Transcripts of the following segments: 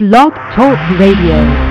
Blog Talk Radio.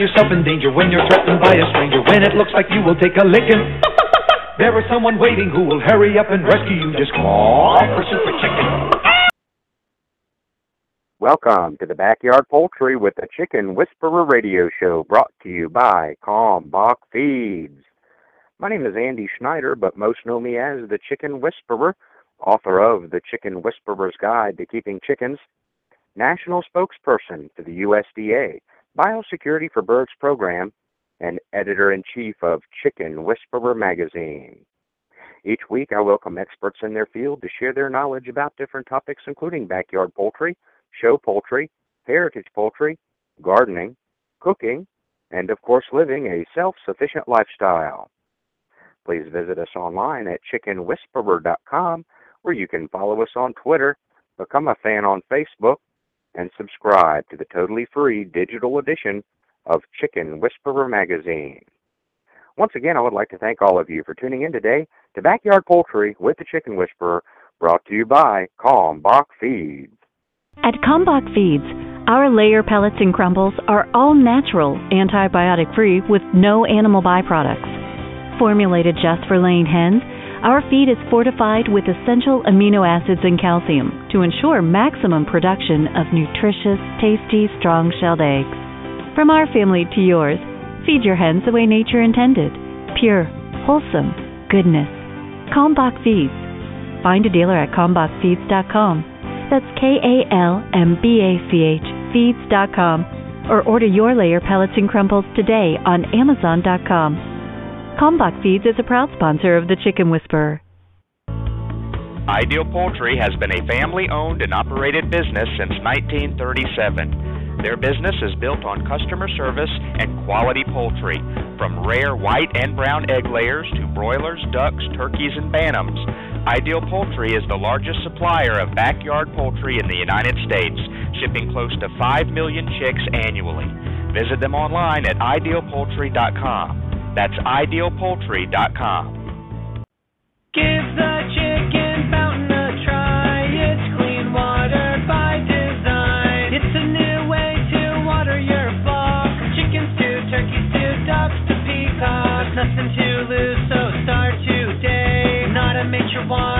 Yourself in danger, when you're threatened by a stranger, when it looks like you will take a licking, there is someone waiting who will hurry up and rescue you. Just call for Super Chicken. Welcome to the Backyard Poultry with the Chicken Whisperer radio show brought to you by Kalmbach Feeds. My name is Andy Schneider, but most know me as the Chicken Whisperer, author of The Chicken Whisperer's Guide to Keeping Chickens, national spokesperson for the USDA, Biosecurity for Birds program, and editor in chief of Chicken Whisperer magazine. Each week, I welcome experts in their field to share their knowledge about different topics, including backyard poultry, show poultry, heritage poultry, gardening, cooking, and of course, living a self sufficient lifestyle. Please visit us online at chickenwhisperer.com, where you can follow us on Twitter, become a fan on Facebook, and subscribe to the totally free digital edition of Chicken Whisperer magazine. Once again, I would like to thank all of you for tuning in today to Backyard Poultry with the Chicken Whisperer, brought to you by Kalmbach Feeds. At Kalmbach Feeds, our layer pellets and crumbles are all natural, antibiotic free, with no animal byproducts. Formulated just for laying hens, our feed is fortified with essential amino acids and calcium to ensure maximum production of nutritious, tasty, strong shelled eggs. From our family to yours, feed your hens the way nature intended pure, wholesome goodness. Kalmbach Feeds. Find a dealer at kalmbachfeeds.com. That's K A L M B A C H feeds.com. Or order your layer pellets and crumbles today on Amazon.com. Kalmbach Feeds is a proud sponsor of the Chicken Whisperer. Ideal Poultry has been a family owned and operated business since 1937. Their business is built on customer service and quality poultry, from rare white and brown egg layers to broilers, ducks, turkeys, and bantams. Ideal Poultry is the largest supplier of backyard poultry in the United States, shipping close to 5 million chicks annually. Visit them online at idealpoultry.com. That's idealpoultry.com. Give the chicken fountain a try. It's clean water by design. It's a new way to water your flock. Chickens to turkeys to ducks to peacocks. Nothing to lose, so start today. Not a nature water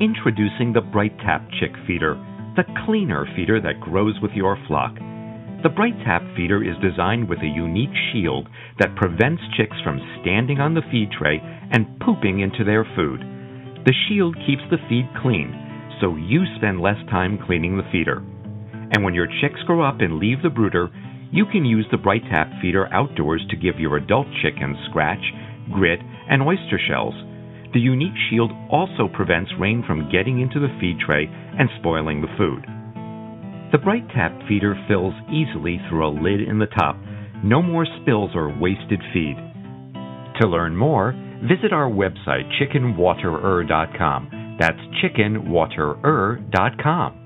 Introducing the Bright Tap Chick Feeder, the cleaner feeder that grows with your flock. The Bright Tap feeder is designed with a unique shield that prevents chicks from standing on the feed tray and pooping into their food. The shield keeps the feed clean, so you spend less time cleaning the feeder. And when your chicks grow up and leave the brooder, you can use the Bright Tap feeder outdoors to give your adult chickens scratch, grit, and oyster shells. The unique shield also prevents rain from getting into the feed tray and spoiling the food. The Bright Tap feeder fills easily through a lid in the top. No more spills or wasted feed. To learn more, visit our website chickenwaterer.com. That's chickenwaterer.com.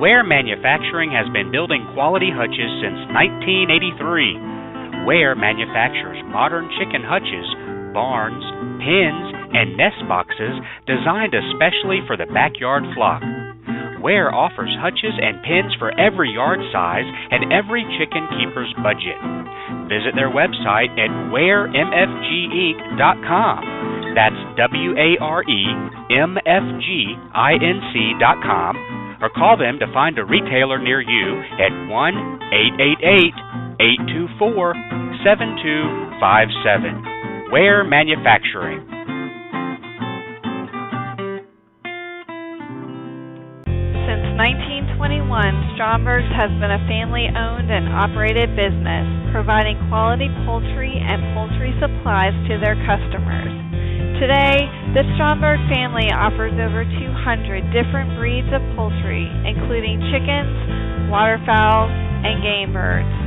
Ware Manufacturing has been building quality hutches since 1983. Ware manufactures modern chicken hutches, barns, pens, and nest boxes designed especially for the backyard flock. Ware offers hutches and pens for every yard size and every chicken keeper's budget. Visit their website at waremfginc.com. That's W A R E M F G I N C.com or call them to find a retailer near you at 1 888 824 7257. Ware Manufacturing. Since 1921, Stromberg's has been a family owned and operated business, providing quality poultry and poultry supplies to their customers. Today, the Stromberg family offers over 200 different breeds of poultry, including chickens, waterfowl, and game birds.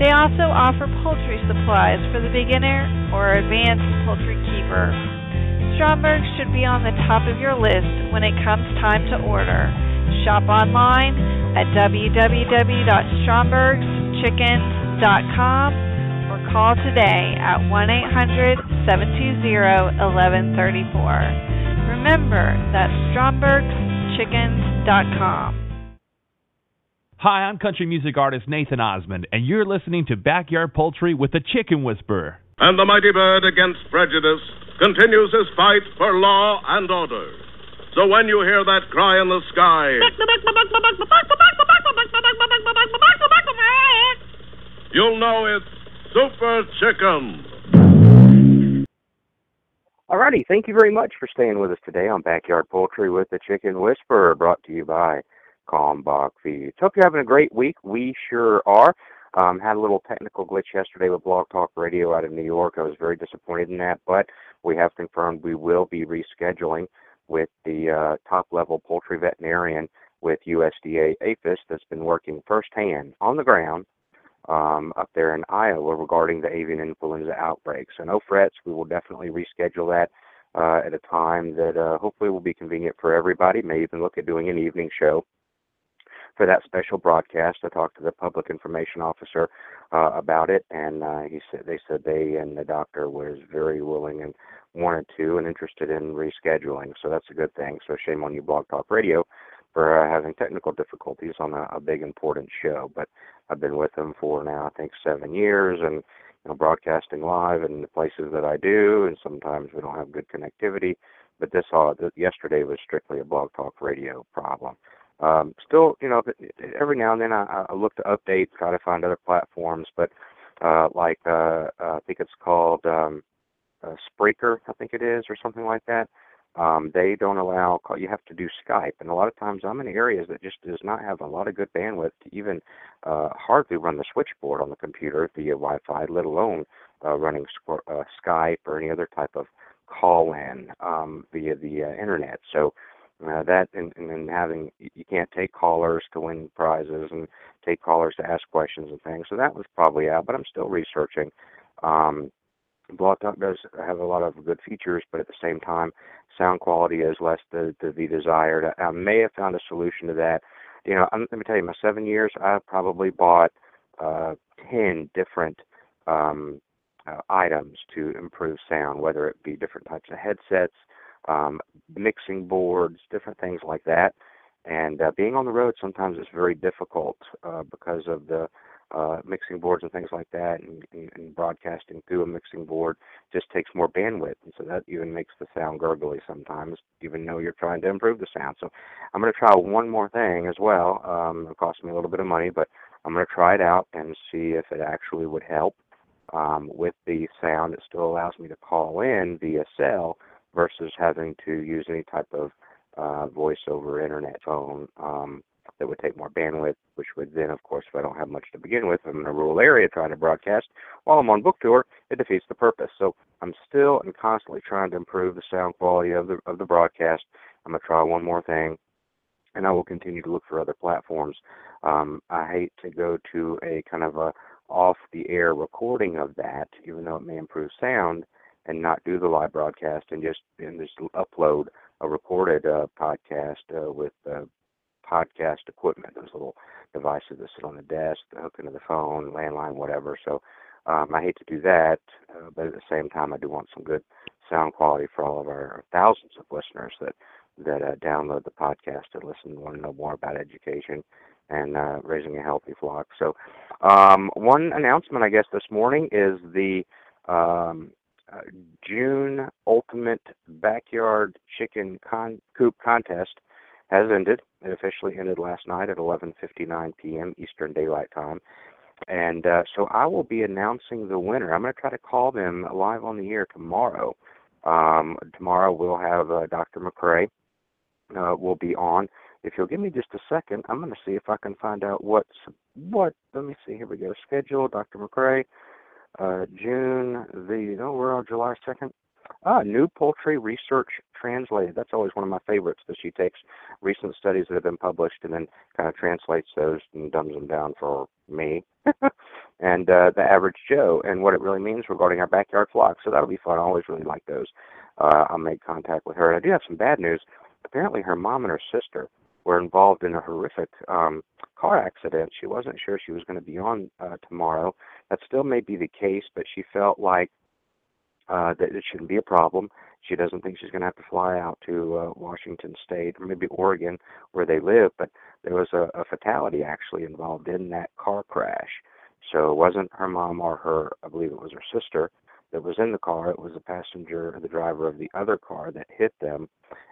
They also offer poultry supplies for the beginner or advanced poultry keeper. Stromberg should be on the top of your list when it comes time to order. Shop online at www.strombergschickens.com or call today at 1 800 720 1134. Remember, that's strombergschickens.com. Hi, I'm country music artist Nathan Osmond, and you're listening to Backyard Poultry with the Chicken Whisperer. And the mighty bird against prejudice continues his fight for law and order. So when you hear that cry in the sky, you'll know it's Super Chicken. Alrighty, thank you very much for staying with us today on Backyard Poultry with the Chicken Whisperer, brought to you by Kalmbach Feeds. Hope you're having a great week. We sure are. Um, had a little technical glitch yesterday with Blog Talk Radio out of New York. I was very disappointed in that, but we have confirmed we will be rescheduling with the uh, top level poultry veterinarian with USDA APHIS that's been working firsthand on the ground um, up there in Iowa regarding the avian influenza outbreak. So no frets. We will definitely reschedule that uh, at a time that uh, hopefully will be convenient for everybody. May even look at doing an evening show for that special broadcast. I talked to the public information officer uh, about it, and uh, he said they said they and the doctor was very willing and wanted to and interested in rescheduling. So that's a good thing. So shame on you, Blog Talk Radio, for uh, having technical difficulties on a, a big important show. But I've been with them for now, I think, seven years, and you know, broadcasting live in the places that I do, and sometimes we don't have good connectivity. But this all uh, yesterday was strictly a Blog Talk Radio problem. Um, still, you know, every now and then I, I look to update, try to find other platforms, but uh, like uh, uh, I think it's called um, uh, Spreaker, I think it is, or something like that. Um, they don't allow call. You have to do Skype, and a lot of times I'm in areas that just does not have a lot of good bandwidth to even uh, hardly run the switchboard on the computer via Wi-Fi, let alone uh, running uh, Skype or any other type of call-in um, via the uh, internet. So uh, that and, and then having you can't take callers to win prizes and take callers to ask questions and things. So that was probably out, but I'm still researching. Um, Blog Talk does have a lot of good features, but at the same time, sound quality is less to, to be desired. I may have found a solution to that. You know, I'm, let me tell you, my seven years, I probably bought uh, ten different um, uh, items to improve sound, whether it be different types of headsets, um, mixing boards, different things like that. And uh, being on the road sometimes is very difficult uh, because of the uh, mixing boards and things like that, and, and, and broadcasting through a mixing board just takes more bandwidth, and so that even makes the sound gurgly sometimes, even though you're trying to improve the sound. So I'm going to try one more thing as well. Um, it cost me a little bit of money, but I'm going to try it out and see if it actually would help um, with the sound. It still allows me to call in via cell versus having to use any type of uh, voice over internet phone um, that would take more bandwidth, which would then, of course, if I don't have much to begin with, I'm in a rural area trying to broadcast while I'm on book tour, it defeats the purpose. So I'm still and constantly trying to improve the sound quality of the of the broadcast. I'm gonna try one more thing, and I will continue to look for other platforms. Um, I hate to go to a kind of a off the air recording of that, even though it may improve sound, and not do the live broadcast and just and just upload a recorded uh, podcast uh, with uh, podcast equipment, those little devices that sit on the desk, the hook into the phone, landline, whatever. So Um, I hate to do that, uh, but at the same time, I do want some good sound quality for all of our thousands of listeners that that uh, download the podcast and listen and want to know more about education and uh, raising a healthy flock. So, um, one announcement, I guess, this morning is the um, uh, June Ultimate Backyard Chicken con- Coop Contest has ended. It officially ended last night at 11:59 p.m. Eastern Daylight Time, and uh, so I will be announcing the winner. I'm going to try to call them live on the air tomorrow. Um, tomorrow we'll have uh, Dr. McCrea uh, will be on. If you'll give me just a second, I'm going to see if I can find out what's what. Let me see. Here we go. Schedule, Dr. McCrea, uh, June the no, we're on July 2nd. Ah, New Poultry Research Translated. That's always one of my favorites. That she takes recent studies that have been published and then kind of translates those and dumbs them down for me and uh, the average Joe and what it really means regarding our backyard flock. So that'll be fun. I always really like those. Uh, I'll make contact with her. And I do have some bad news. Apparently, her mom and her sister were involved in a horrific um, car accident. She wasn't sure she was going to be on uh, tomorrow. That still may be the case, but she felt like uh, that it shouldn't be a problem. She doesn't think she's going to have to fly out to uh, Washington State or maybe Oregon where they live. But there was a, a fatality actually involved in that car crash. So it wasn't her mom or her, I believe it was her sister that was in the car. It was the passenger, the driver of the other car that hit them.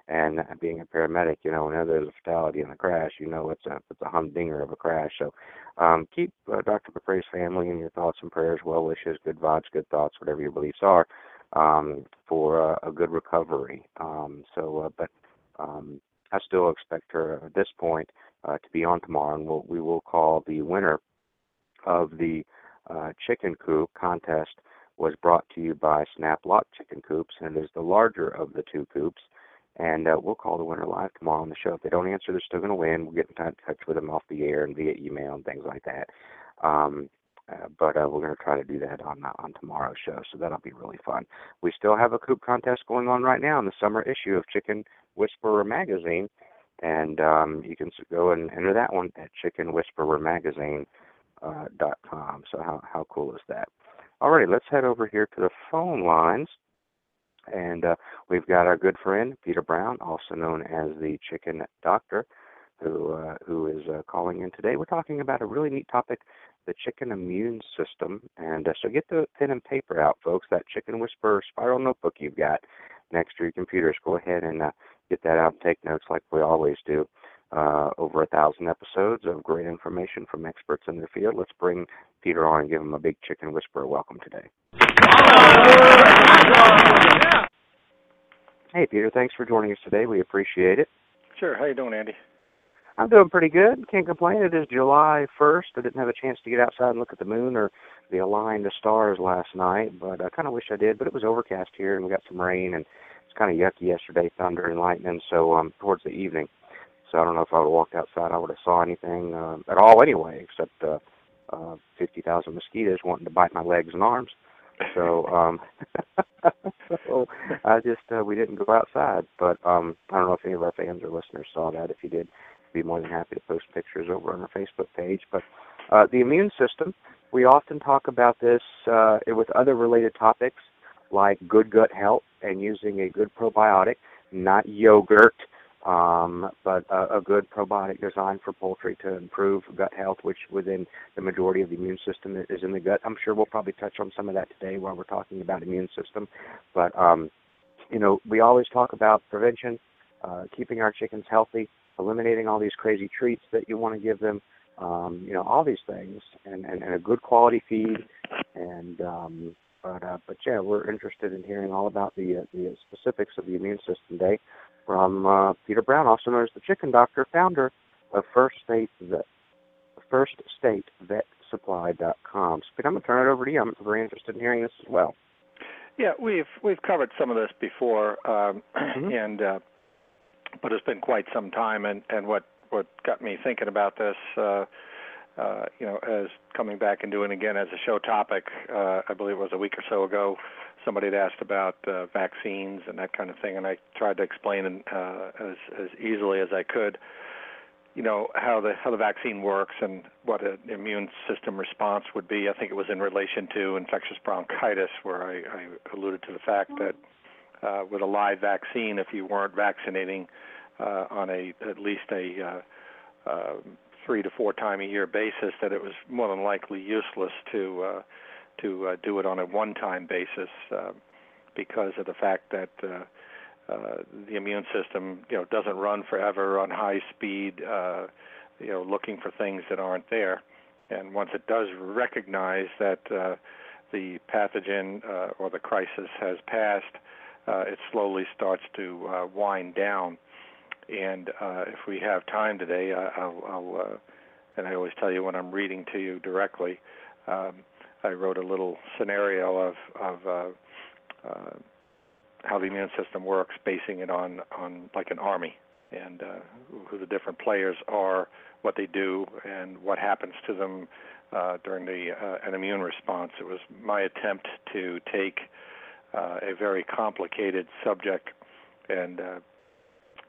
And being a paramedic, you know, whenever there's a fatality in a crash, you know it's a it's a humdinger of a crash. So um, keep uh, Dr. McCrea's family in your thoughts and prayers, well wishes, good vibes, good thoughts, whatever your beliefs are, um, for uh, a good recovery. Um, so, uh, but um, I still expect her at this point uh, to be on tomorrow, and we'll, we will call the winner of the uh, chicken coop contest was brought to you by Snap Lock Chicken Coops, and is the larger of the two coops. And uh, we'll call the winner live tomorrow on the show. If they don't answer, they're still going to win. We'll get in touch with them off the air and via email and things like that. Um, uh, but uh, we're going to try to do that on uh, on tomorrow's show, so that'll be really fun. We still have a coop contest going on right now in the summer issue of Chicken Whisperer magazine, and um, you can go and enter that one at chickenwhisperermagazine.com. Uh, dot com. so how how cool is that? Alrighty, let's head over here to the phone lines. And uh, we've got our good friend Peter Brown, also known as the Chicken Doctor, who uh, who is uh, calling in today. We're talking about a really neat topic, the chicken immune system. And uh, so get the pen and paper out, folks. That Chicken Whisperer spiral notebook you've got next to your computers. Go ahead and uh, get that out and take notes like we always do. Uh, over a thousand episodes of great information from experts in their field. Let's bring Peter on and give him a big chicken whisperer welcome today. Hey, Peter. Thanks for joining us today. We appreciate it. Sure. How you doing, Andy? I'm doing pretty good. Can't complain. It is July 1st. I didn't have a chance to get outside and look at the moon or the aligned stars last night, but I kind of wish I did. But it was overcast here, and we got some rain, and it's kind of yucky yesterday, thunder and lightning. So um, towards the evening, so I don't know if I would have walked outside, I would have saw anything uh, at all anyway, except uh, uh, 50,000 mosquitoes wanting to bite my legs and arms. So, um, so I just uh, we didn't go outside. But um, I don't know if any of our fans or listeners saw that. If you did, I'd be more than happy to post pictures over on our Facebook page. But uh, the immune system, we often talk about this uh, with other related topics like good gut health and using a good probiotic, not yogurt um, but a, a good probiotic designed for poultry to improve gut health, which within the majority of the immune system is in the gut. I'm sure we'll probably touch on some of that today while we're talking about immune system. But um, you know, we always talk about prevention, uh, keeping our chickens healthy, eliminating all these crazy treats that you want to give them. Um, you know, all these things, and, and, and a good quality feed, and um, but uh, but yeah, we're interested in hearing all about the uh, the specifics of the immune system day from uh, Peter Brown, also known as the Chicken Doctor, founder of First State Vet, First State Vet Supply.com. So, I'm going to turn it over to you. I'm very interested in hearing this as well. Yeah, we've we've covered some of this before, um, Mm-hmm. and uh, but it's been quite some time. And and what what got me thinking about this, uh, uh, you know, as coming back and doing again as a show topic, uh, I believe it was a week or so ago. Somebody had asked about uh, vaccines and that kind of thing, and I tried to explain uh, as as easily as I could. you know how the how the vaccine works and what an immune system response would be. I think it was in relation to infectious bronchitis, where I, I alluded to the fact that uh, with a live vaccine, if you weren't vaccinating uh, on a at least a uh, uh, three to four time a year basis, that it was more than likely useless to uh, to uh, do it on a one time basis uh, because of the fact that. Uh, uh, the immune system, you know, doesn't run forever on high speed, uh, you know, looking for things that aren't there. And once it does recognize that uh, the pathogen uh, or the crisis has passed, uh, it slowly starts to uh, wind down. And uh, if we have time today, I'll, I'll uh, and I always tell you when I'm reading to you directly. Um, I wrote a little scenario of of uh, uh, how the immune system works, basing it on on like an army and uh, who the different players are, what they do, and what happens to them uh, during the uh, an immune response. It was my attempt to take uh, a very complicated subject and uh,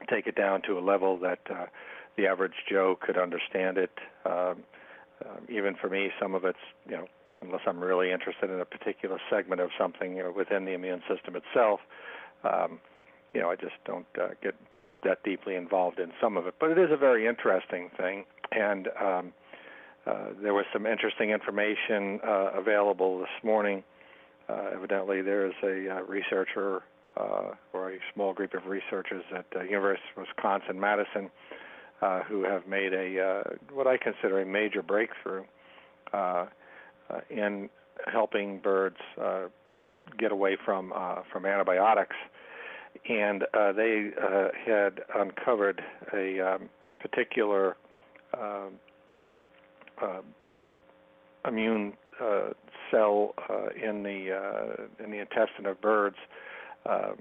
take it down to a level that uh, the average Joe could understand it. Um, um, even for me, some of it's you know unless I'm really interested in a particular segment of something you know, within the immune system itself. Um, you know, I just don't uh, get that deeply involved in some of it. But it is a very interesting thing, and um, uh, there was some interesting information uh, available this morning. Uh, evidently, there is a uh, researcher uh, or a small group of researchers at uh, University of Wisconsin Madison uh, who have made a uh, what I consider a major breakthrough uh, in helping birds get away from from antibiotics, and they had uncovered a um, particular um, immune uh, cell uh, in the uh, in the intestine of birds, um,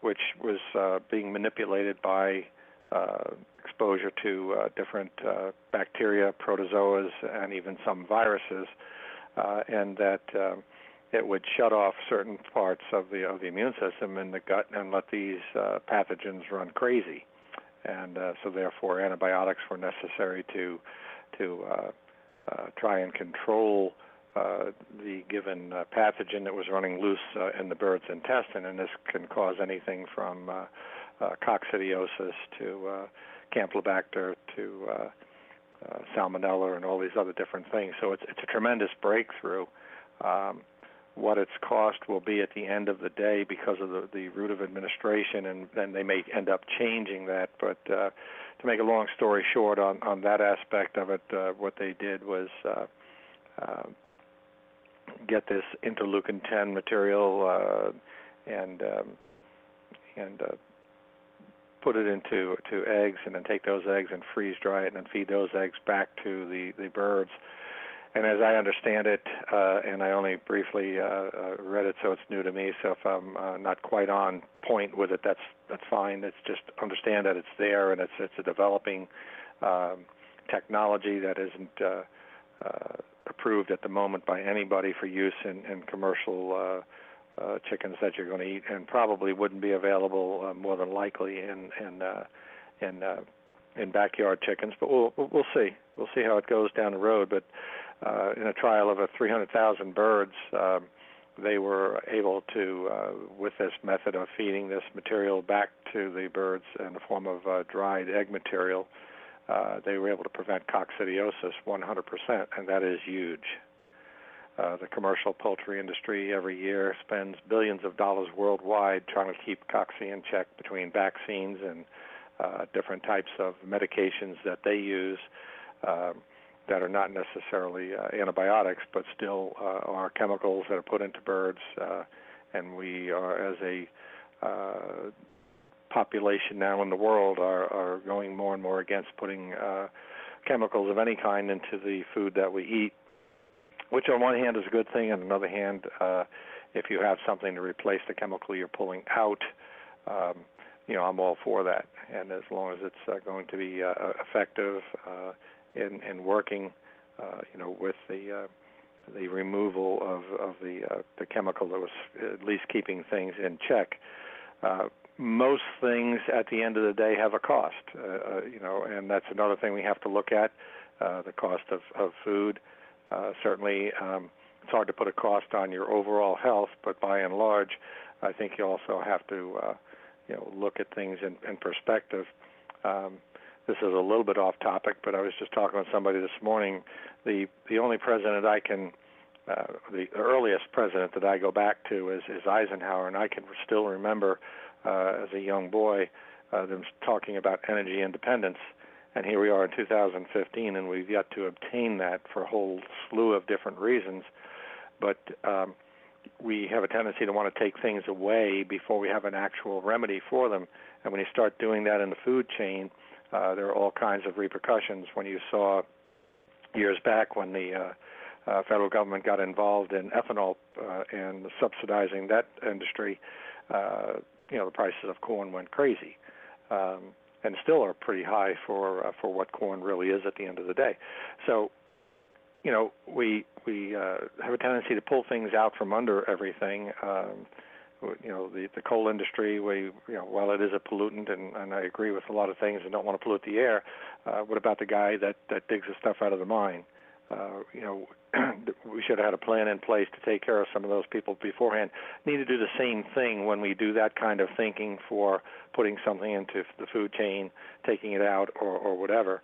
which was uh, being manipulated by uh, exposure to uh, different uh, bacteria, protozoas, and even some viruses, uh, and that um, it would shut off certain parts of the of the immune system in the gut and let these uh, pathogens run crazy, and so therefore antibiotics were necessary to to uh, uh, try and control uh, the given uh, pathogen that was running loose uh, in the bird's intestine, and this can cause anything from uh, uh, coccidiosis to uh, Campylobacter to uh, uh, Salmonella and all these other different things. So it's it's a tremendous breakthrough. Um, what its cost will be at the end of the day because of the, the route of administration, and then they may end up changing that. But uh, to make a long story short on, on that aspect of it, uh, what they did was uh, uh, get this interleukin 10 material uh, and um, and uh, put it into to eggs, and then take those eggs and freeze dry it, and then feed those eggs back to the the birds. And as I understand it, uh, and I only briefly uh, uh, read it, so it's new to me. So if I'm uh, not quite on point with it, that's that's fine. It's just understand that it's there, and it's it's a developing um, technology that isn't uh, uh, approved at the moment by anybody for use in, in commercial uh, uh, chickens that you're going to eat, and probably wouldn't be available uh, more than likely in in uh, in uh, in backyard chickens. But we'll we'll see. We'll see how it goes down the road. But uh, in a trial of a 300,000 birds, um, they were able to, uh, with this method of feeding this material back to the birds in the form of uh, dried egg material, uh, they were able to prevent coccidiosis 100%, and that is huge. Uh, the commercial poultry industry every year spends billions of dollars worldwide trying to keep cocci in check between vaccines and uh, different types of medications that they use. Um, that are not necessarily uh, antibiotics, but still uh, are chemicals that are put into birds. Uh, and we are, as a uh, population now in the world, are, are going more and more against putting uh, chemicals of any kind into the food that we eat. Which, on one hand, is a good thing, and on the other hand, uh, if you have something to replace the chemical you're pulling out, um, you know, I'm all for that. And as long as it's uh, going to be uh, effective. Uh, in, in working, uh, you know, with the uh, the removal of of the uh, the chemical that was at least keeping things in check. Uh, most things at the end of the day have a cost, uh, uh, you know, and that's another thing we have to look at uh, the cost of, of food. Uh, certainly, um, it's hard to put a cost on your overall health, but by and large, I think you also have to, uh, you know, look at things in, in perspective. Um, this is a little bit off topic, but I was just talking with somebody this morning. The the only president I can uh, the earliest president that I go back to is, is Eisenhower, and I can still remember as a young boy uh, them talking about energy independence. And here we are in 2015, and we've yet to obtain that for a whole slew of different reasons. But um, we have a tendency to want to take things away before we have an actual remedy for them. And when you start doing that in the food chain, uh, there are all kinds of repercussions. When you saw years back when the uh, uh, federal government got involved in ethanol uh, and subsidizing that industry, uh, you know the prices of corn went crazy, um, and still are pretty high for uh, for what corn really is at the end of the day. So, you know, we we uh, have a tendency to pull things out from under everything. Um, you know, the the coal industry, we you know, while it is a pollutant, and, and I agree with a lot of things, and don't want to pollute the air. Uh, what about the guy that that digs the stuff out of the mine? Uh, you know, we should have had a plan in place to take care of some of those people beforehand. Need to do the same thing when we do that kind of thinking for putting something into the food chain, taking it out, or, or whatever.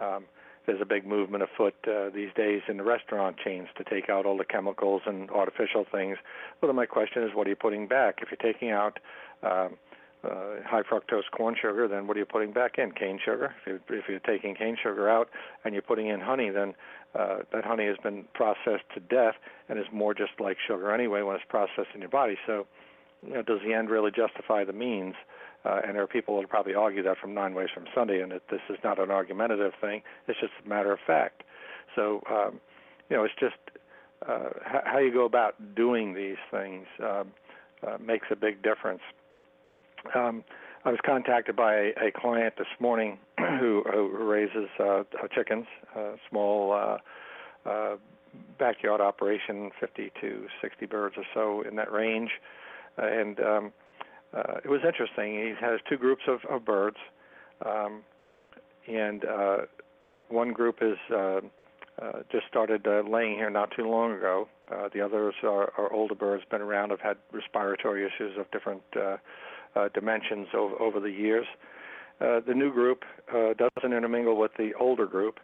Um, there's a big movement afoot uh, these days in the restaurant chains to take out all the chemicals and artificial things. Well, my question is, what are you putting back? If you're taking out um, uh, high fructose corn sugar, then what are you putting back in? Cane sugar. If you're, if you're taking cane sugar out and you're putting in honey, then uh, that honey has been processed to death and is more just like sugar anyway when it's processed in your body. So, you know, does the end really justify the means? Uh, and there are people that probably argue that from nine ways from Sunday, and that this is not an argumentative thing. It's just a matter of fact. So, um, you know, it's just uh, how you go about doing these things um, uh, makes a big difference. Um, I was contacted by a, a client this morning who, who raises uh, chickens, uh, small uh, uh, backyard operation, 50 to 60 birds or so in that range. Uh, and um, uh, it was interesting. He has two groups of, of birds, um, and uh, one group is uh, uh, just started uh, laying here not too long ago. Uh, the others are, are older birds, been around, have had respiratory issues of different uh, uh, dimensions over, over the years. Uh, the new group uh, doesn't intermingle with the older group,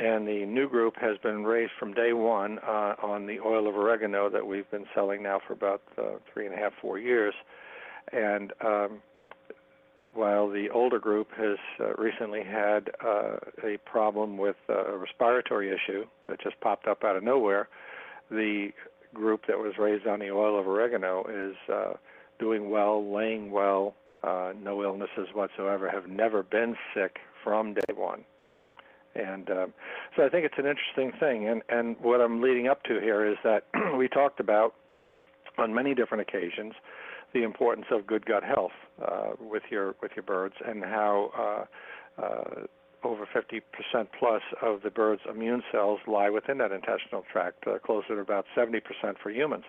and the new group has been raised from day one uh, on the oil of oregano that we've been selling now for about uh, three and a half, four years. And um, while the older group has uh, recently had uh, a problem with uh, a respiratory issue that just popped up out of nowhere, the group that was raised on the oil of oregano is uh, doing well, laying well, uh, no illnesses whatsoever, have never been sick from day one. And um, so I think it's an interesting thing. And, and what I'm leading up to here is that we talked about on many different occasions the importance of good gut health uh, with your with your birds and how uh, uh, over 50% plus of the bird's immune cells lie within that intestinal tract, uh, closer to about 70% for humans.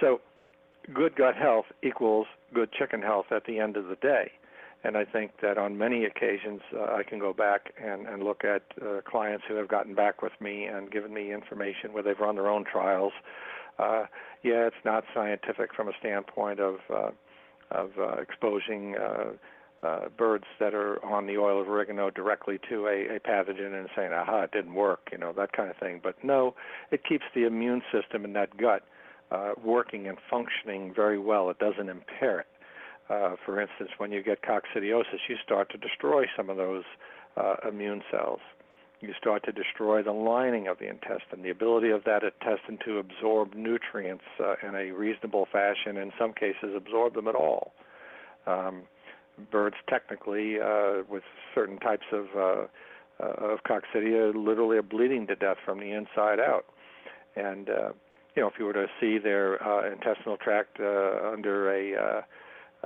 So good gut health equals good chicken health at the end of the day. And I think that on many occasions uh, I can go back and, and look at uh, clients who have gotten back with me and given me information where they've run their own trials. Uh, yeah, it's not scientific from a standpoint of uh, of uh, exposing uh, uh, birds that are on the oil of oregano directly to a, a pathogen and saying, "Aha, it didn't work," you know that kind of thing. But no, it keeps the immune system in that gut uh, working and functioning very well. It doesn't impair it. Uh, for instance, when you get coccidiosis, you start to destroy some of those uh, immune cells. You start to destroy the lining of the intestine, the ability of that intestine to absorb nutrients uh, in a reasonable fashion, in some cases, absorb them at all. Um, birds, technically, uh, with certain types of uh, of coccidia, literally are bleeding to death from the inside out. And you know, if you were to see their uh, intestinal tract uh, under a uh,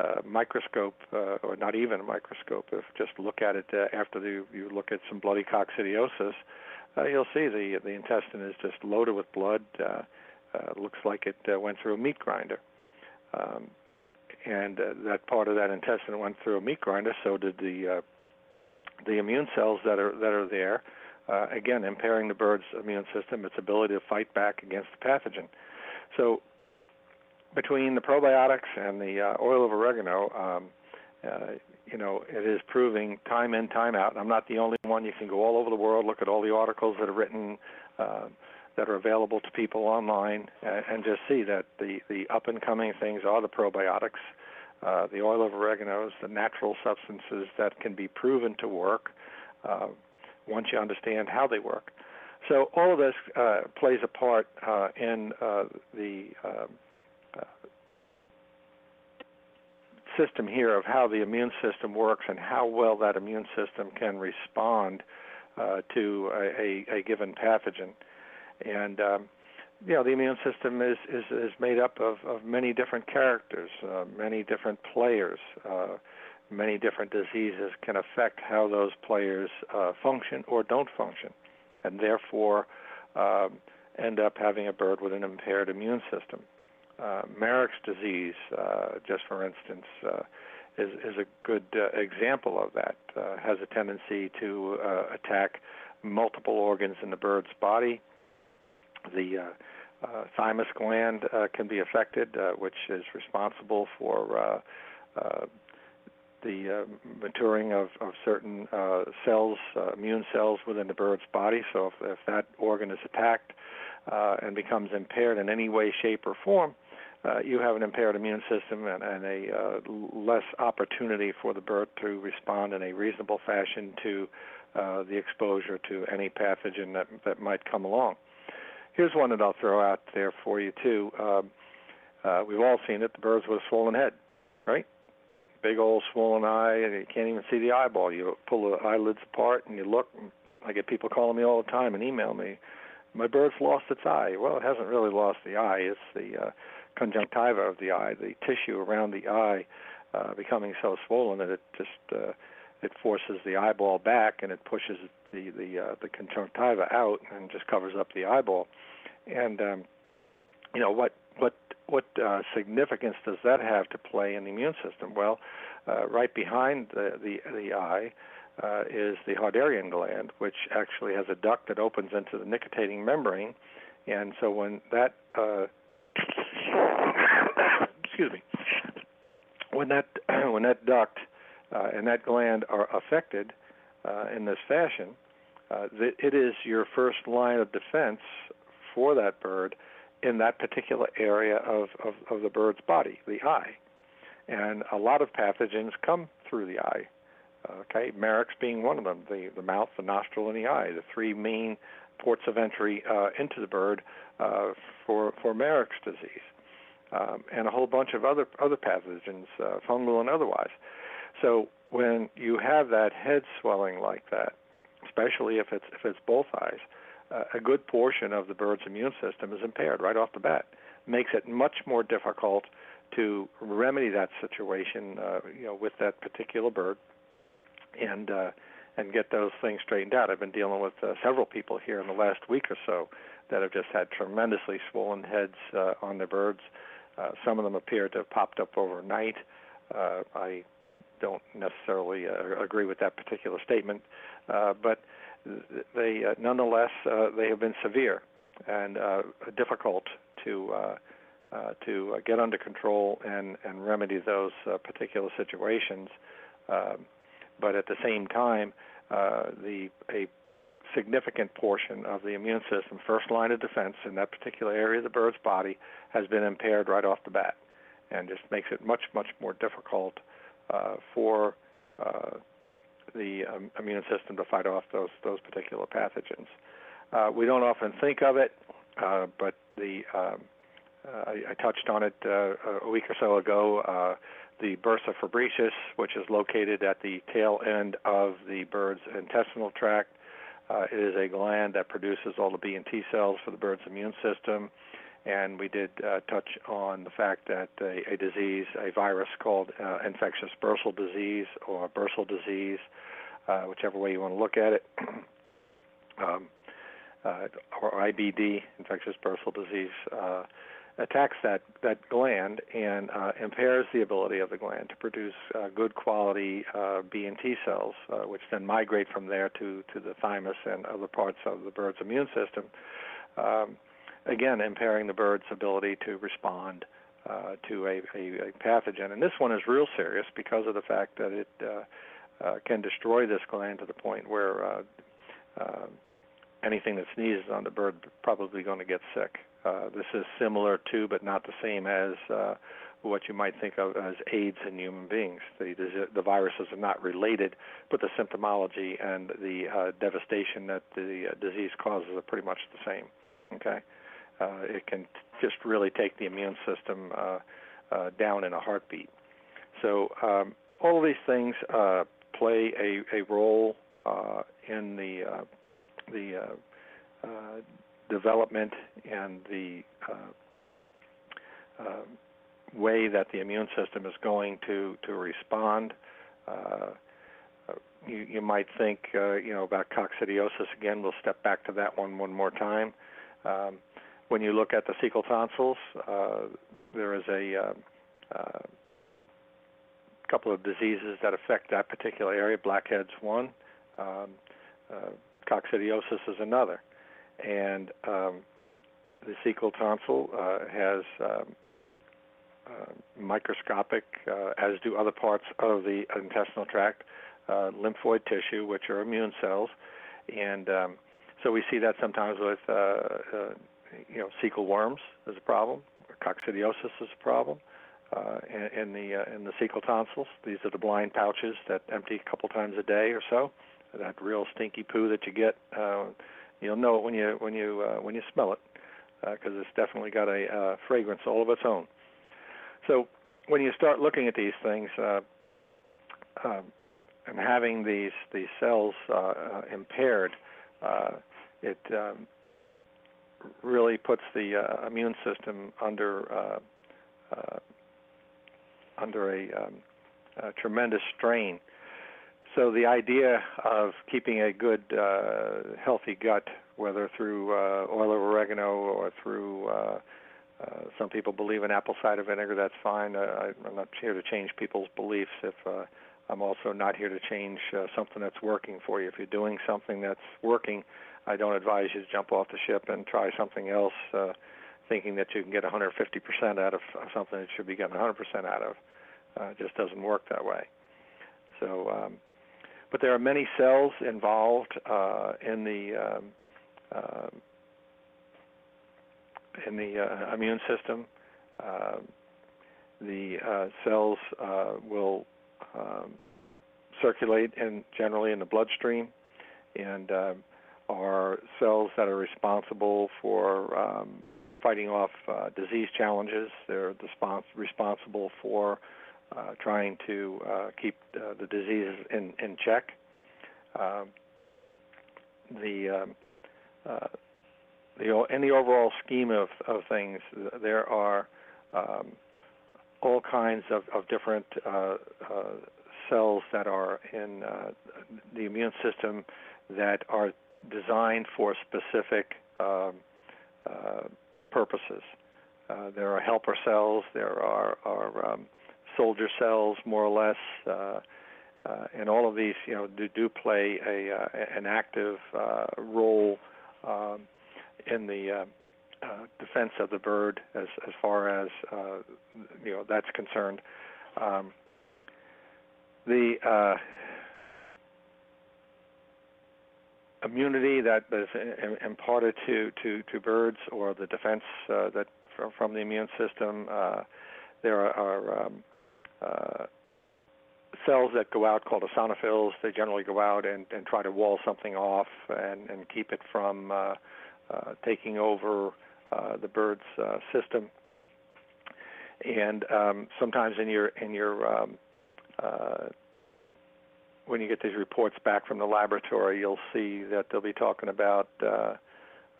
uh, microscope, uh, or not even a microscope, if just look at it uh, after the, you look at some bloody coccidiosis, uh, you'll see the the intestine is just loaded with blood. Uh, uh, looks like it uh, went through a meat grinder. Um, and uh, that part of that intestine went through a meat grinder. So did the uh, the immune cells that are that are there. Uh, again, impairing the bird's immune system, its ability to fight back against the pathogen. So, between the probiotics and the uh, oil of oregano, um, uh, you know, it is proving time in, time out. I'm not the only one. You can go all over the world, look at all the articles that are written. Uh, that are available to people online and, and just see that the, the up and coming things are the probiotics, uh, the oil of oregano, the natural substances that can be proven to work uh, once you understand how they work. So all of this uh, plays a part uh, in uh, the um, uh, system here of how the immune system works and how well that immune system can respond uh, to a, a, given pathogen and um, you know the immune system is is, is made up of, of many different characters, uh, many different players. Many different diseases can affect how those players uh, function or don't function, and therefore um, end up having a bird with an impaired immune system. Uh, Marek's disease, uh, just for instance, uh, is, is a good uh, example of that. Uh, has a tendency to attack multiple organs in the bird's body, the thymus gland can be affected, which is responsible for the uh, maturing of, of certain uh, cells, uh, immune cells within the bird's body. So if, if that organ is attacked uh, and becomes impaired in any way, shape, or form, uh, you have an impaired immune system and, and a uh, less opportunity for the bird to respond in a reasonable fashion to the exposure to any pathogen that, that might come along. Here's one that I'll throw out there for you too. Um, we've all seen it: the birds with a swollen head, right? Big old swollen eye, and you can't even see the eyeball. You pull the eyelids apart and you look. I get people calling me all the time and email me. My bird's lost its eye. Well, it hasn't really lost the eye. It's the uh, conjunctiva of the eye, the tissue around the eye, uh, becoming so swollen that it just uh, it forces the eyeball back and it pushes the the uh, the conjunctiva out and just covers up the eyeball. And um, you know what what what uh, significance does that have to play in the immune system? Well, uh, right behind the the, the eye uh, is the Harderian gland, which actually has a duct that opens into the nictitating membrane, and so when that uh, excuse me, when that when that duct uh, and that gland are affected uh, in this fashion, it is your first line of defense for that bird in that particular area of, of, of the bird's body, the eye. And a lot of pathogens come through the eye. Okay, Marek's being one of them, the, the mouth, the nostril, and the eye, the three main ports of entry uh, into the bird uh, for, for Marek's disease. Um, and a whole bunch of other other pathogens, uh, fungal and otherwise. So when you have that head swelling like that, especially if it's if it's both eyes, a good portion of the bird's immune system is impaired right off the bat. Makes it much more difficult to remedy that situation, uh, you know, with that particular bird, and uh, and get those things straightened out. I've been dealing with uh, several people here in the last week or so that have just had tremendously swollen heads uh, on their birds. Uh, some of them appear to have popped up overnight. Uh, I don't necessarily uh, agree with that particular statement, uh, but they uh, nonetheless uh, they have been severe and uh, difficult to uh, uh, to get under control and and remedy those uh, particular situations. Um, but at the same time, the a significant portion of the immune system, first line of defense in that particular area of the bird's body, has been impaired right off the bat, and just makes it much much more difficult for the um, immune system to fight off those those particular pathogens. Uh, we don't often think of it, uh, but the um, uh, I, I, touched on it uh, a week or so ago. Uh, the bursa fabricius, which is located at the tail end of the bird's intestinal tract, it is a gland that produces all the B and T cells for the bird's immune system and we did uh, touch on the fact that a, a disease, a virus called uh, infectious bursal disease or bursal disease, uh, whichever way you want to look at it, um, uh, or IBD, infectious bursal disease, uh, attacks that that gland and uh, impairs the ability of the gland to produce good quality B and T cells, which then migrate from there to to the thymus and other parts of the bird's immune system. Um, again, impairing the bird's ability to respond uh, to a, a, a, pathogen. And this one is real serious because of the fact that it uh, uh, can destroy this gland to the point where uh, uh, anything that sneezes on the bird probably going to get sick. Uh, this is similar to, but not the same as, what you might think of as AIDS in human beings. The, the viruses are not related, but the symptomology and the devastation that the disease causes are pretty much the same. Okay uh, it can just really take the immune system uh, uh, down in a heartbeat. So um, all of these things uh, play a, a role uh, in the uh, the uh, uh, development and the uh, uh, way that the immune system is going to to respond. Uh, you, you might think, uh, you know, about coccidiosis again. We'll step back to that one one more time. Um, when you look at the cecal tonsils, uh, there is a uh, uh, couple of diseases that affect that particular area. Blackhead's one, um, uh, coccidiosis is another, and um, the cecal tonsil uh, has um, uh, microscopic, as do other parts of the intestinal tract, lymphoid tissue, which are immune cells, and um, so we see that sometimes with you know, cecal worms is a problem, coccidiosis is a problem, uh, in, in the uh, in the cecal tonsils. These are the blind pouches that empty a couple times a day or so. That real stinky poo that you get, uh, you'll know it when you when you uh, when you smell it, because uh, it's definitely got a uh, fragrance all of its own. So when you start looking at these things. Uh, uh, and having these these cells uh, uh, impaired, uh, it um, really puts the uh, immune system under uh, uh, under a, um, a, tremendous strain. So the idea of keeping a good, uh, healthy gut, whether through uh, oil of oregano or through uh, some people believe in apple cider vinegar, that's fine. I, am not here to change people's beliefs. If I'm also not here to change something that's working for you. If you're doing something that's working, I don't advise you to jump off the ship and try something else, uh, thinking that you can get 150% out of something that should be getting 100% out of. Uh, it just doesn't work that way. So, um, but there are many cells involved uh, in the um, uh, in the uh, immune system. Uh, the uh, cells uh, will um, circulate in generally in the bloodstream, and um, are cells that are responsible for um, fighting off uh, disease challenges. They're spons- responsible for uh, trying to uh, keep uh, the diseases in, in check. Um, the um, uh, the in the overall scheme of, of things, there are um, all kinds of, of different uh, cells that are in the immune system that are designed for specific um, uh, purposes. Uh, there are helper cells, there are, are um, soldier cells, more or less, uh, uh and all of these, you know, do, do play a uh, an active uh, role um, in the defense of the bird, as as far as you know that's concerned. Um, the immunity that is imparted to, to, to birds or the defense uh, that from, from the immune system. Uh, there are, are um, uh, cells that go out called eosinophils. They generally go out and, and try to wall something off and, and keep it from uh, uh, taking over uh, the bird's system. And um, sometimes in your in your um, when you get these reports back from the laboratory, you'll see that they'll be talking about uh,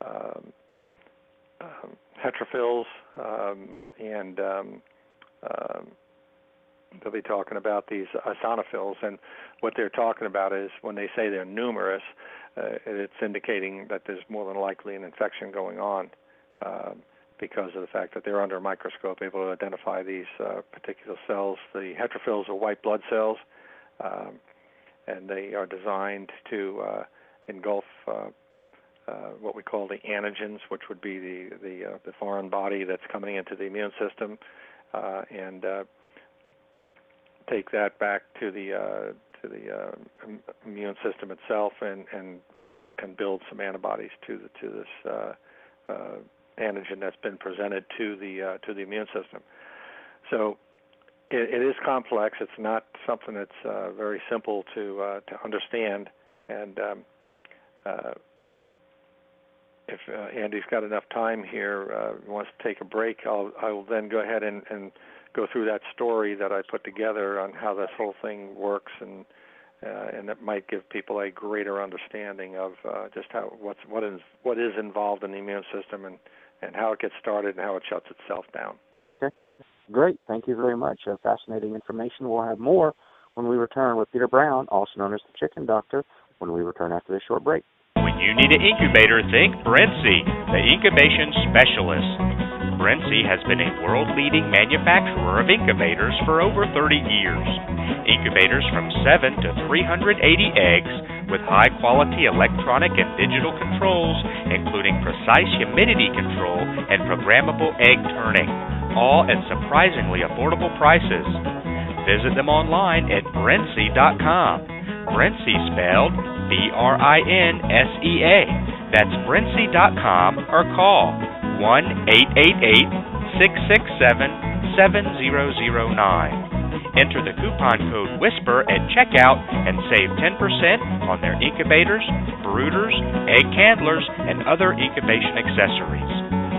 um, um, heterophils um, and um, um, they'll be talking about these eosinophils. And what they're talking about is when they say they're numerous, uh, it's indicating that there's more than likely an infection going on. Um, because of the fact that they're under a microscope able to identify these uh, particular cells. The heterophils are white blood cells, um, and they are designed to uh, engulf uh, uh, what we call the antigens, which would be the the, uh, the foreign body that's coming into the immune system, uh, and uh, take that back to the to the immune system itself, and and and build some antibodies to the, to this antigen that's been presented to the to the immune system. So it, it is complex. It's not something that's uh, very simple to uh, to understand. And um, uh, if uh, Andy's got enough time here, uh, wants to take a break, I'll I will then go ahead and, and go through that story that I put together on how this whole thing works and uh, and that might give people a greater understanding of uh, just how what's what is what is involved in the immune system and and how it gets started and how it shuts itself down. Great. Thank you very much. Uh, fascinating information. We'll have more when we return with Peter Brown, also known as the Chicken Doctor, when we return after this short break. When you need an incubator, think Brinsea, the incubation specialist. Brinsea has been a world leading manufacturer of incubators for over 30 years. Incubators from 7 to 380 eggs with high quality electronic and digital controls, including precise humidity control and programmable egg turning, all at surprisingly affordable prices. Visit them online at Brinsea.com. Brinsea spelled B R I N S E A. That's Brinsea.com or call 1 888 667 7009. Enter the coupon code WHISPER at checkout and save 10% on their incubators, brooders, egg candlers, and other incubation accessories.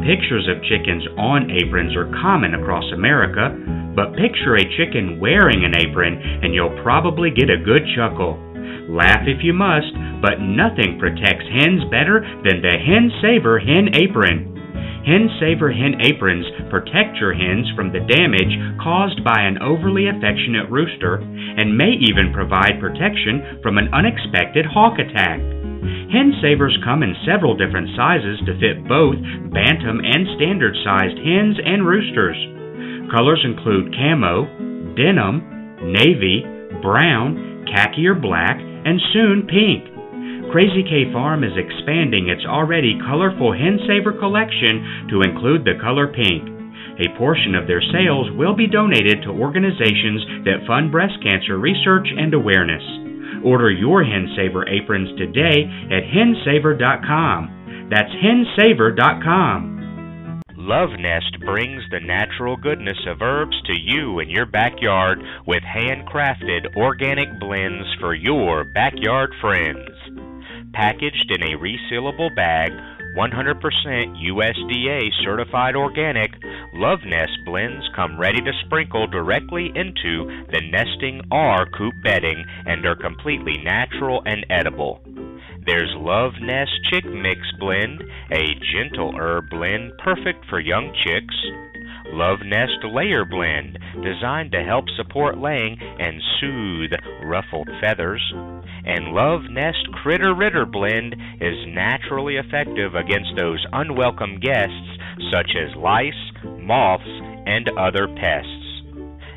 Pictures of chickens on aprons are common across America, but picture a chicken wearing an apron and you'll probably get a good chuckle. Laugh if you must, but nothing protects hens better than the Hen Saver Hen Apron. Hen Saver Hen Aprons protect your hens from the damage caused by an overly affectionate rooster and may even provide protection from an unexpected hawk attack. Hen Savers come in several different sizes to fit both bantam and standard sized hens and roosters. Colors include camo, denim, navy, brown, khaki or black, and soon pink. Crazy K Farm is expanding its already colorful Hen Saver collection to include the color pink. A portion of their sales will be donated to organizations that fund breast cancer research and awareness. Order your Hen Saver aprons today at hensaver.com. That's hensaver.com. Love Nest brings the natural goodness of herbs to you in your backyard with handcrafted organic blends for your backyard friends. Packaged in a resealable bag, 100% USDA certified organic, Love Nest blends come ready to sprinkle directly into the nesting or coop bedding and are completely natural and edible. There's Love Nest Chick Mix Blend, a gentle herb blend perfect for young chicks. Love Nest Layer Blend, designed to help support laying and soothe ruffled feathers. And Love Nest Critter Ridder Blend is naturally effective against those unwelcome guests such as lice, moths, and other pests.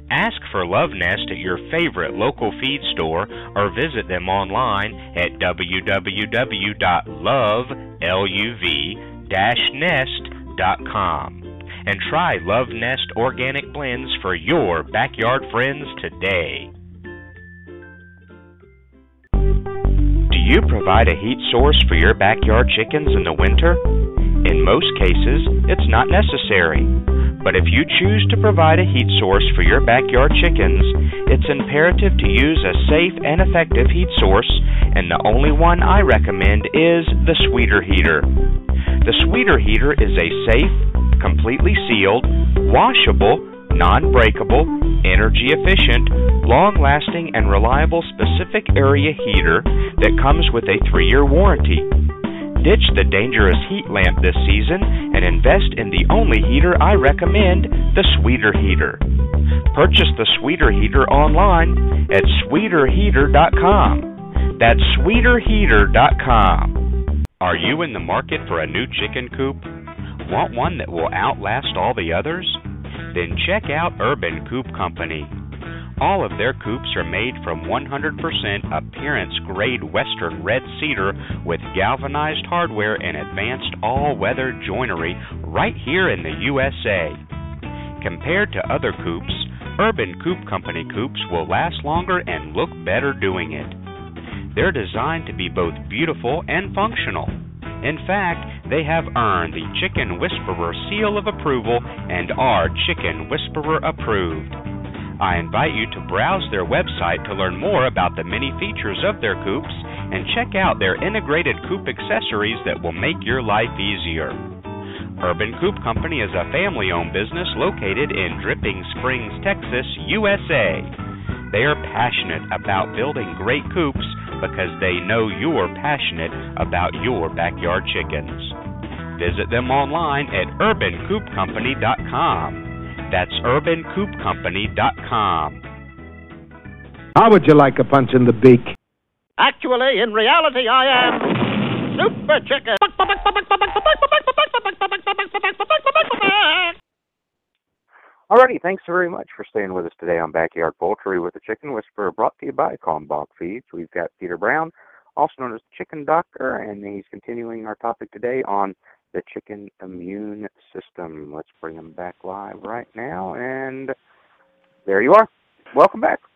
Ask for Love Nest at your favorite local feed store or visit them online at www.love.nest.com. and try Love Nest organic blends for your backyard friends today. Do you provide a heat source for your backyard chickens in the winter? In most cases, it's not necessary. But if you choose to provide a heat source for your backyard chickens, it's imperative to use a safe and effective heat source, and the only one I recommend is the Sweeter Heater. The Sweeter Heater is a safe, completely sealed, washable, non breakable, energy efficient, long lasting, and reliable specific area heater that comes with a three year warranty. Ditch the dangerous heat lamp this season and invest in the only heater I recommend, the Sweeter Heater. Purchase the Sweeter Heater online at sweeterheater.com. That's sweeterheater.com. Are you in the market for a new chicken coop? Want one that will outlast all the others? Then check out Urban Coop Company. All of their coops are made from 100% appearance grade Western red cedar with galvanized hardware and advanced all weather joinery right here in the USA. Compared to other coops, Urban Coop Company coops will last longer and look better doing it. They're designed to be both beautiful and functional. In fact, they have earned the Chicken Whisperer seal of approval and are Chicken Whisperer approved. I invite you to browse their website to learn more about the many features of their coops and check out their integrated coop accessories that will make your life easier. Urban Coop Company is a family owned business located in Dripping Springs, Texas, USA. They are passionate about building great coops because they know you're passionate about your backyard chickens. Visit them online at urbancoopcompany.com. That's urbancoopcompany.com. How would you like a punch in the beak? Actually, in reality, I am Super Chicken. Alrighty, thanks very much for staying with us today on Backyard Poultry with the Chicken Whisperer, brought to you by Kalmbach Feeds. We've got Peter Brown, also known as the Chicken Doctor, and he's continuing our topic today on the chicken immune system. Let's bring him back live right now, and there you are. Welcome back.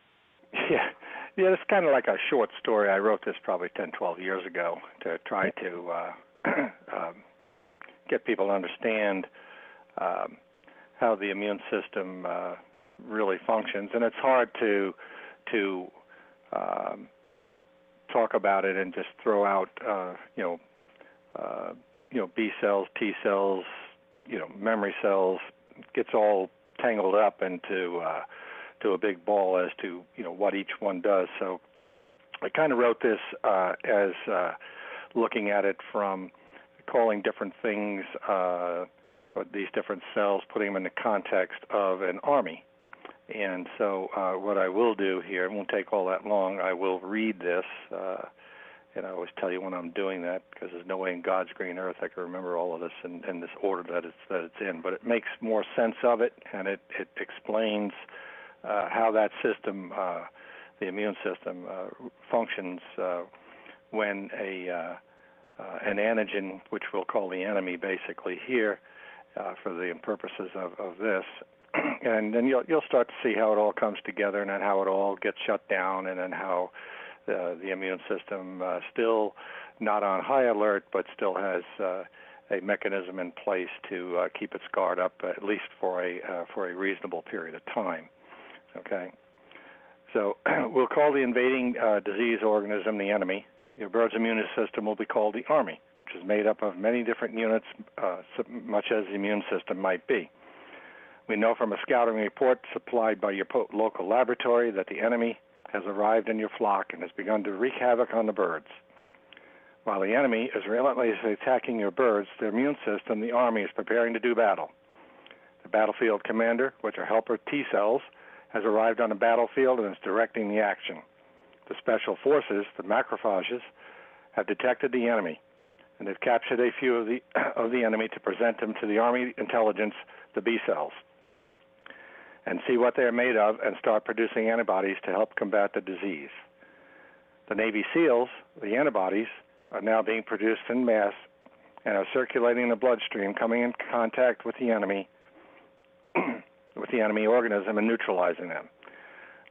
Yeah, yeah. It's kind of like a short story. I wrote this probably 10, 12 years ago to try to uh, um, get people to understand um, how the immune system uh, really functions, and it's hard to to um, talk about it and just throw out uh, you know uh, you know B cells, T cells, you know memory cells. Gets all tangled up into uh, to a big ball as to you know what each one does. So I kind of wrote this uh, as uh, looking at it from calling different things, uh, these different cells, putting them in the context of an army. And so, uh, what I will do here, it won't take all that long. I will read this, uh, and I always tell you when I'm doing that because there's no way in God's green earth I can remember all of this in, in this order that it's that it's in. But it makes more sense of it, and it it explains uh, how that system, uh, the immune system, uh, functions uh, when a uh, uh, an antigen, which we'll call the enemy, basically here, uh, for the purposes of, of this, and then you'll you'll start to see how it all comes together, and then how it all gets shut down, and then how uh, the immune system uh, still not on high alert, but still has uh, a mechanism in place to uh, keep its guard up, at least for a uh, for a reasonable period of time. Okay, so we'll call the invading uh, disease organism the enemy. Your bird's immune system will be called the army, which is made up of many different units, uh, much as the immune system might be. We know from a scouting report supplied by your local laboratory that the enemy has arrived in your flock and has begun to wreak havoc on the birds. While the enemy is relentlessly attacking your birds, the immune system, the army, is preparing to do battle. The battlefield commander, which are helper T cells, has arrived on the battlefield and is directing the action. The special forces, the macrophages, have detected the enemy and have captured a few of the of the enemy to present them to the army intelligence, the B cells and see what they're made of and start producing antibodies to help combat the disease. The Navy SEALs, the antibodies, are now being produced in mass and are circulating in the bloodstream, coming in contact with the enemy with the enemy organism and neutralizing them.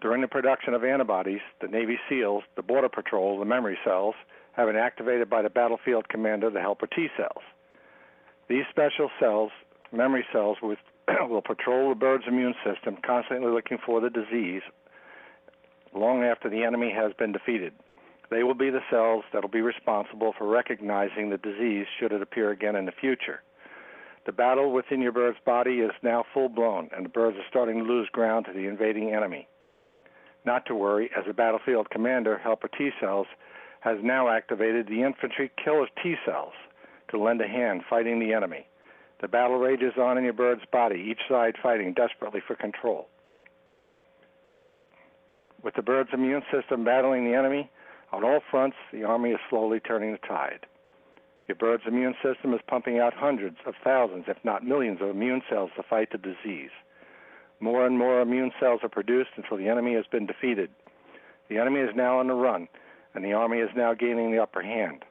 During the production of antibodies, the Navy SEALs, the Border Patrol, the memory cells have been activated by the battlefield commander, the helper T cells. These special cells, memory cells, with, will patrol the bird's immune system, constantly looking for the disease long after the enemy has been defeated. They will be the cells that will be responsible for recognizing the disease should it appear again in the future. The battle within your bird's body is now full blown, and the birds are starting to lose ground to the invading enemy. Not to worry, as a battlefield commander, helper T cells has now activated the infantry killer T cells to lend a hand fighting the enemy. The battle rages on in your bird's body, each side fighting desperately for control. With the bird's immune system battling the enemy, on all fronts, the Army is slowly turning the tide. Your bird's immune system is pumping out hundreds of thousands, if not millions, of immune cells to fight the disease. More and more immune cells are produced until the enemy has been defeated. The enemy is now on the run, and the Army is now gaining the upper hand.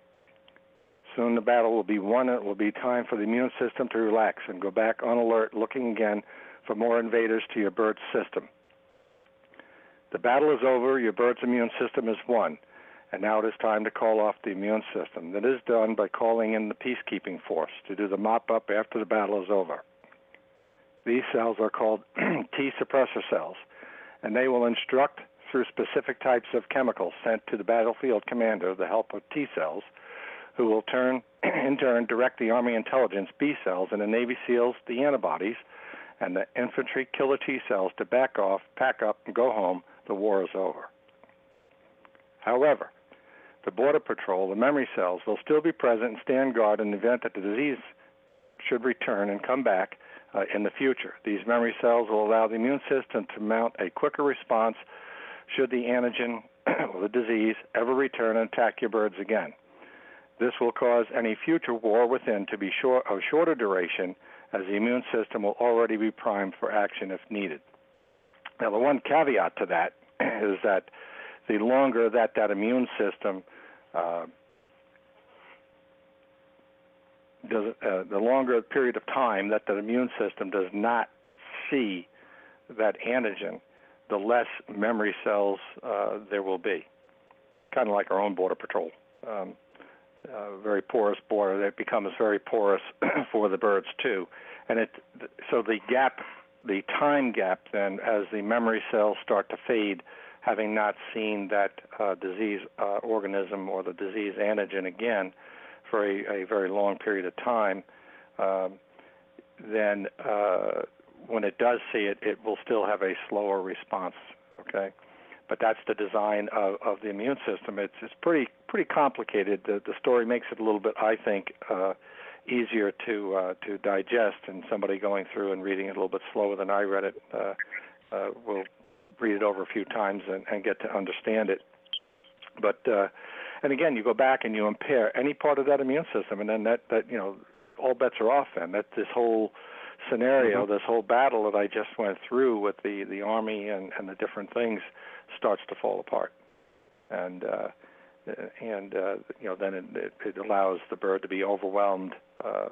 Soon the battle will be won, and it will be time for the immune system to relax and go back on alert, looking again for more invaders to your bird's system. The battle is over, your bird's immune system is won, and now it is time to call off the immune system. That is done by calling in the peacekeeping force to do the mop up after the battle is over. These cells are called T suppressor cells, and they will instruct through specific types of chemicals sent to the battlefield commander, the helper T cells, who will turn in turn direct the Army intelligence B cells and the Navy SEALs the antibodies and the infantry killer T cells to back off, pack up, and go home. The war is over. However, the Border Patrol, the memory cells, will still be present and stand guard in the event that the disease should return and come back uh, in the future. These memory cells will allow the immune system to mount a quicker response should the antigen or the disease ever return and attack your birds again. This will cause any future war within to be short, of shorter duration as the immune system will already be primed for action if needed. Now, the one caveat to that is that the longer that that immune system uh, does, uh, the longer period of time that the immune system does not see that antigen, the less memory cells uh, there will be. Kind of like our own border patrol. Um, uh, very porous border that becomes very porous for the birds too, and it so the gap, the time gap then as the memory cells start to fade, having not seen that uh, disease uh, organism or the disease antigen again for a, a very long period of time, um, then uh, when it does see it, it will still have a slower response. Okay but that's the design of, of the immune system. It's it's pretty pretty complicated. The, the story makes it a little bit, I think, uh, easier to uh, to digest, and somebody going through and reading it a little bit slower than I read it uh, uh, will read it over a few times and, and get to understand it. But uh, and again, you go back and you impair any part of that immune system, and then that that you know all bets are off. Then that this whole scenario, mm-hmm. this whole battle that I just went through with the the army and and the different things starts to fall apart, and uh, and uh, you know then it, it allows the bird to be overwhelmed uh,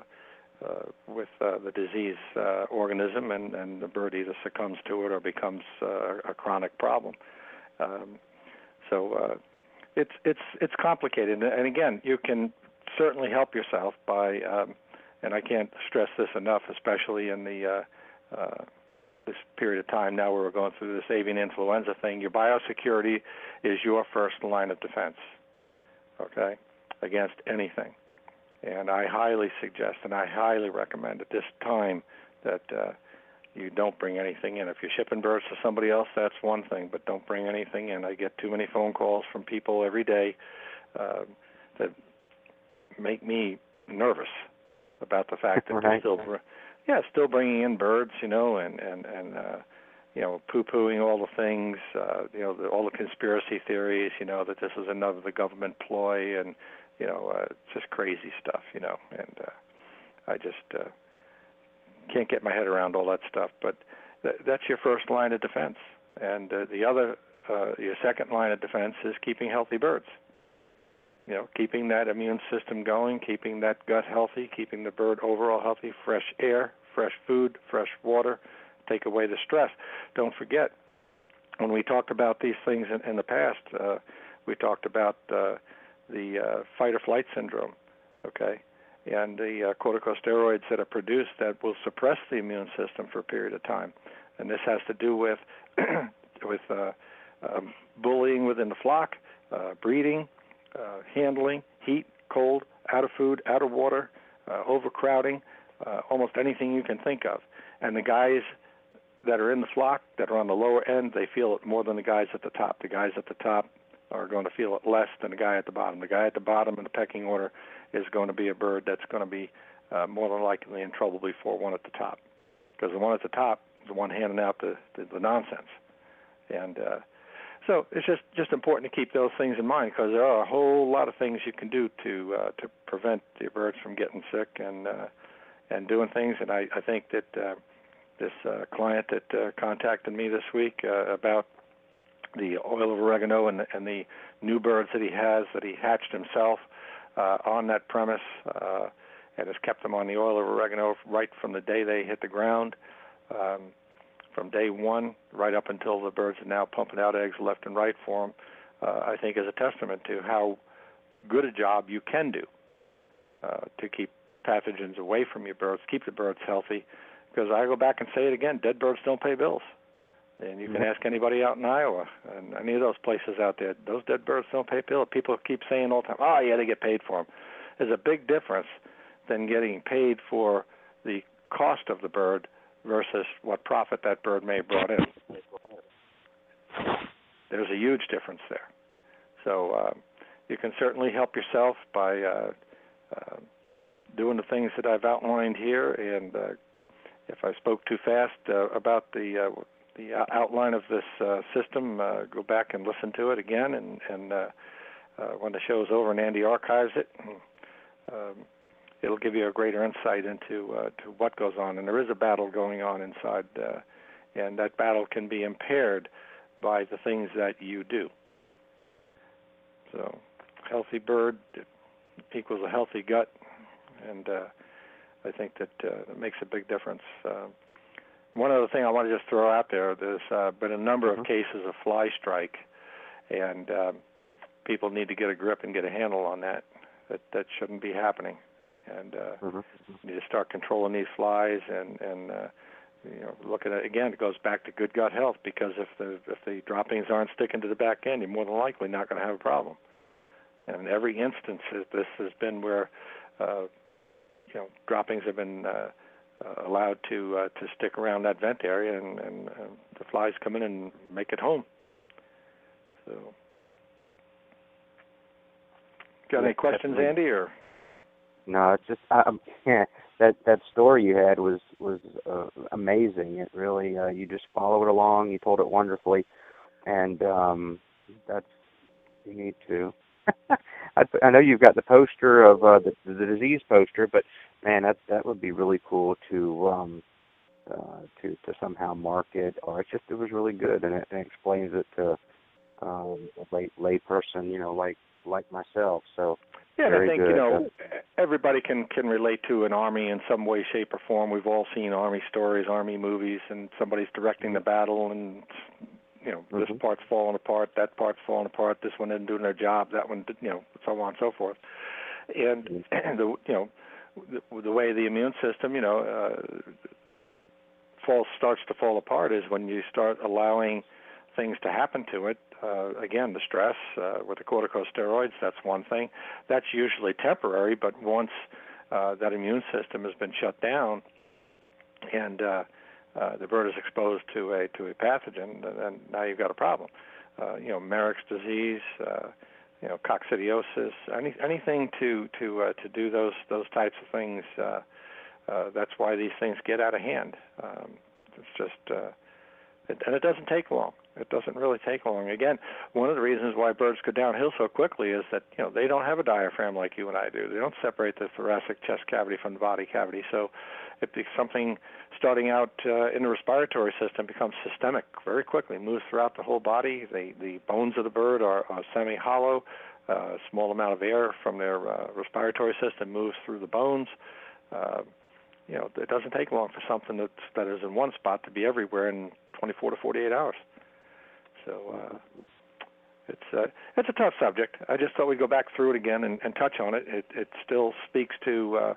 uh, with uh, the disease uh, organism, and, and the bird either succumbs to it or becomes uh, a chronic problem. Um, so uh, it's it's it's complicated, and again, you can certainly help yourself by, um, and I can't stress this enough, especially in the uh, uh, this period of time now where we're going through this avian influenza thing, your biosecurity is your first line of defense, okay, against anything. And I highly suggest and I highly recommend at this time that uh, you don't bring anything in. If you're shipping birds to somebody else, that's one thing, but don't bring anything in. I get too many phone calls from people every day uh, that make me nervous about the fact that they're still yeah, still bringing in birds, you know, and and and uh, you know, poo-pooing all the things, uh, you know, the, all the conspiracy theories, you know, that this is another the government ploy, and you know, uh, just crazy stuff, you know, and uh, I just uh, can't get my head around all that stuff. But th- that's your first line of defense, and uh, the other, uh, your second line of defense is keeping healthy birds you know, keeping that immune system going, keeping that gut healthy, keeping the bird overall healthy, fresh air, fresh food, fresh water, take away the stress. Don't forget, when we talked about these things in, in the past, uh, we talked about uh, the uh, fight or flight syndrome, okay, and the uh, corticosteroids that are produced that will suppress the immune system for a period of time, and this has to do with with uh, um, bullying within the flock, uh, breeding, handling, heat, cold, out of food, out of water, overcrowding, almost anything you can think of. And the guys that are in the flock that are on the lower end, they feel it more than the guys at the top. The guys at the top are going to feel it less than the guy at the bottom. The guy at the bottom in the pecking order is going to be a bird that's going to be uh, more than likely in trouble before one at the top, because the one at the top is the one handing out the the, the nonsense, and uh, so it's just just important to keep those things in mind because there are a whole lot of things you can do to uh, to prevent the birds from getting sick and uh, and doing things. And I, I think that uh, this uh, client that uh, contacted me this week uh, about the oil of oregano and, and the new birds that he has that he hatched himself uh, on that premise uh, and has kept them on the oil of oregano right from the day they hit the ground. Um, from day one right up until the birds are now pumping out eggs left and right for them, uh, I think is a testament to how good a job you can do uh, to keep pathogens away from your birds, keep the birds healthy. Because I go back and say it again, dead birds don't pay bills. And you can Mhm. ask anybody out in Iowa and any of those places out there, those dead birds don't pay bills. People keep saying all the time, oh, yeah, they get paid for them. There's a big difference than getting paid for the cost of the bird versus what profit that bird may have brought in. There's a huge difference there. So uh, you can certainly help yourself by uh, uh, doing the things that I've outlined here. And uh, if I spoke too fast uh, about the uh, the outline of this uh, system, go back and listen to it again. And, and when the show's over and Andy archives it, um, it'll give you a greater insight into uh, to what goes on. And there is a battle going on inside, uh, and that battle can be impaired by the things that you do. So, healthy bird equals a healthy gut, and uh, I think that uh, makes a big difference. Uh, one other thing I want to just throw out there: there's uh, been a number of cases of fly strike, and um, people need to get a grip and get a handle on that. That that shouldn't be happening, and uh, Mm-hmm. need to start controlling these flies and and uh, you know look at it again. It goes back to good gut health because if the if the droppings aren't sticking to the back end, you're more than likely not going to have a problem. And in every instance, this has been where uh, you know droppings have been uh, uh, allowed to uh, to stick around that vent area, and, and uh, the flies come in and make it home. So, got any questions, Definitely. Andy? Or No, it's just um, yeah, that that story you had was was uh, amazing. It really uh, you just followed it along. You told it wonderfully, and um, that's you need to. I, I know you've got the poster of uh, the the disease poster, but man, that that would be really cool to um, uh, to to somehow market. Or it's just it was really good, and it, it explains it to um, a lay lay person, you know, like like myself. So Yeah, and I think good. you know everybody can can relate to an army in some way, shape, or form. We've all seen army stories, army movies, and somebody's directing the battle, and you know this Mhm. part's falling apart, that part's falling apart, this one isn't doing their job, that one, you know, so on and so forth. And the you know the, the way the immune system, you know, uh, falls starts to fall apart is when you start allowing things to happen to it. Uh, again, the stress uh, with the corticosteroids, that's one thing. That's usually temporary, but once uh, that immune system has been shut down and uh, uh, the bird is exposed to a to a pathogen, then now you've got a problem. Uh, you know, Marek's disease, uh, you know, coccidiosis, any, anything to to uh, to do those those types of things. Uh, uh, that's why these things get out of hand. Um, it's just, uh, it, and it doesn't take long. It doesn't really take long. Again, one of the reasons why birds go downhill so quickly is that you know they don't have a diaphragm like you and I do. They don't separate the thoracic chest cavity from the body cavity. So, if something starting out uh, in the respiratory system becomes systemic very quickly, moves throughout the whole body. The the bones of the bird are, are semi-hollow. Uh, a small amount of air from their uh, respiratory system moves through the bones. Uh, you know, it doesn't take long for something that's that is in one spot to be everywhere in 24 to 48 hours. So uh, it's uh, it's a tough subject. I just thought we'd go back through it again and, and touch on it. It it still speaks to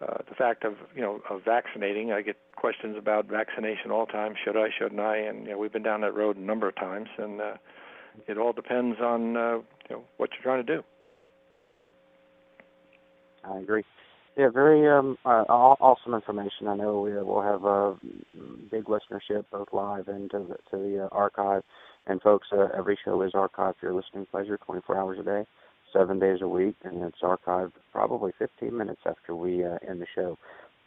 uh, the fact of you know of vaccinating. I get questions about vaccination all the time. Should I? Shouldn't I? And you know we've been down that road a number of times, and uh, it all depends on uh, you know what you're trying to do. I agree. Yeah, very um, uh, awesome information. I know we will have a big listenership both live and to the, to the uh, archive. And folks, uh, every show is archived for your listening pleasure, 24 hours a day, seven days a week, and it's archived probably 15 minutes after we uh, end the show.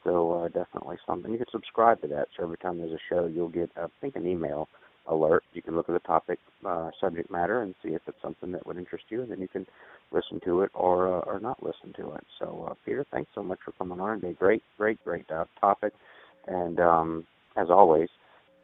So uh, definitely something. You can subscribe to that. So every time there's a show, you'll get, I think, an email alert. You can look at the topic, uh, subject matter, and see if it's something that would interest you, and then you can listen to it or uh, or not listen to it. So, uh, Peter, thanks so much for coming on today. Great, great, great uh, topic, and um, as always,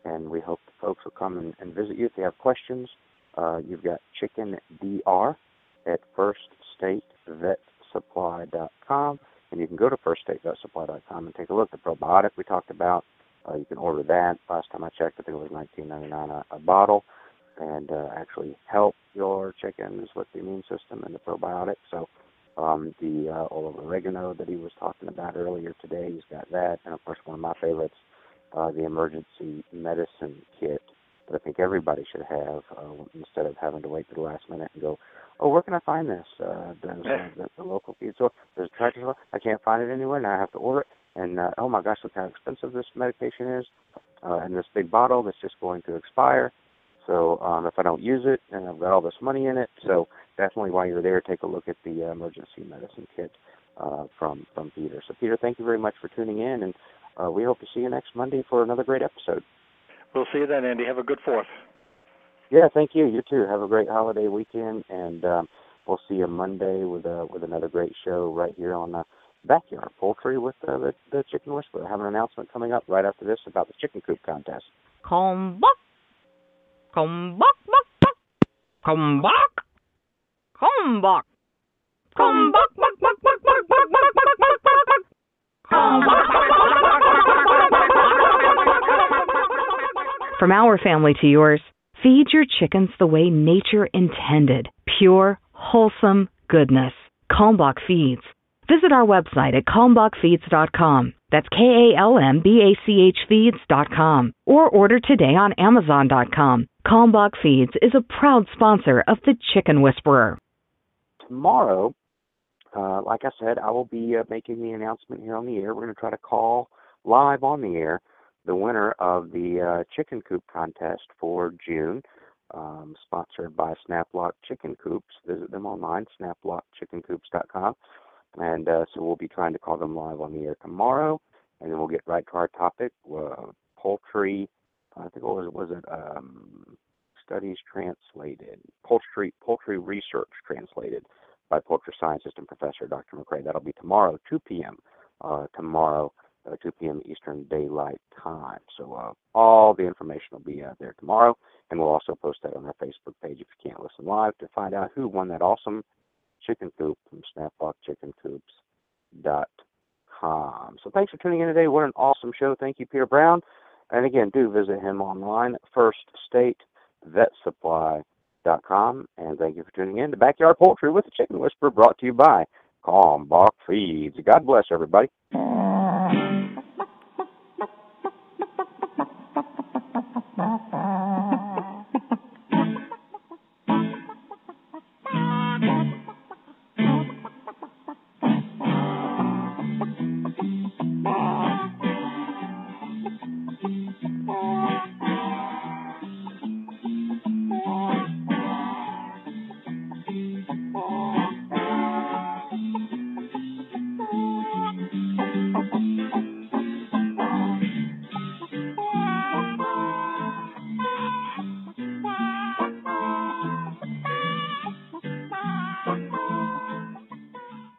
and we hope the folks will come and, and visit you if they have questions. Uh, you've got Chicken Dr. at FirstStateVetSupply.com, and you can go to FirstStateVetSupply.com and take a look. At the probiotic we talked about uh, you can order that. Last time I checked, I think it was 19.99 a, a bottle, and uh, actually help your chickens with the immune system and the probiotics. So um, the uh, oil of oregano that he was talking about earlier today, he's got that, and of course one of my favorites, uh, the emergency medicine kit that I think everybody should have uh, instead of having to wait to the last minute and go, oh, where can I find this? Uh, does uh, the, the local feed store? There's a tractor store. I can't find it anywhere. Now I have to order it and uh, oh my gosh, look how expensive this medication is, uh, and this big bottle that's just going to expire. So um, if I don't use it, and I've got all this money in it, so definitely while you're there, take a look at the uh, emergency medicine kit uh, from from Peter. So Peter, thank you very much for tuning in, and uh, we hope to see you next Monday for another great episode. We'll see you then, Andy. Have a good Fourth. Yeah, thank you. You too. Have a great holiday weekend, and um, we'll see you Monday with uh, with another great show right here on. Uh, backyard poultry with uh, the, the Chicken Whisperer. I have an announcement coming up right after this about the chicken coop contest. Come back. Come back, back, back. Come back. Come back. Come back, back, back, back, back, back, back, back, back, back, back. Come back. From our family to yours, feed your chickens the way nature intended. Pure, wholesome goodness. Kalmbach Feeds. Visit our website at kalmbachfeeds.com. That's K A L M B A C H feeds.com. Or order today on amazon.com. Kalmbach Feeds is a proud sponsor of The Chicken Whisperer. Tomorrow, uh, like I said, I will be uh, making the announcement here on the air. We're going to try to call live on the air the winner of the uh, chicken coop contest for June, um, sponsored by Snaplock Chicken Coops. Visit them online, snaplockchickencoops.com. And uh, so we'll be trying to call them live on the air tomorrow, and then we'll get right to our topic: uh, poultry. I think what was? Was it um, studies translated? Poultry poultry research translated by poultry scientist and professor Dr. McCrea. That'll be tomorrow, 2 p.m. Uh, tomorrow, uh, 2 p.m. Eastern Daylight Time. So uh, all the information will be uh, there tomorrow, and we'll also post that on our Facebook page if you can't listen live to find out who won that awesome chicken coop from snaplockchickencoops.com. So thanks for tuning in today. What an awesome show. Thank you, Peter Brown. And again, do visit him online, at firststatevetsupply.com. And thank you for tuning in to Backyard Poultry with the Chicken Whisperer, brought to you by Kalmbach Feeds. God bless everybody. Bye.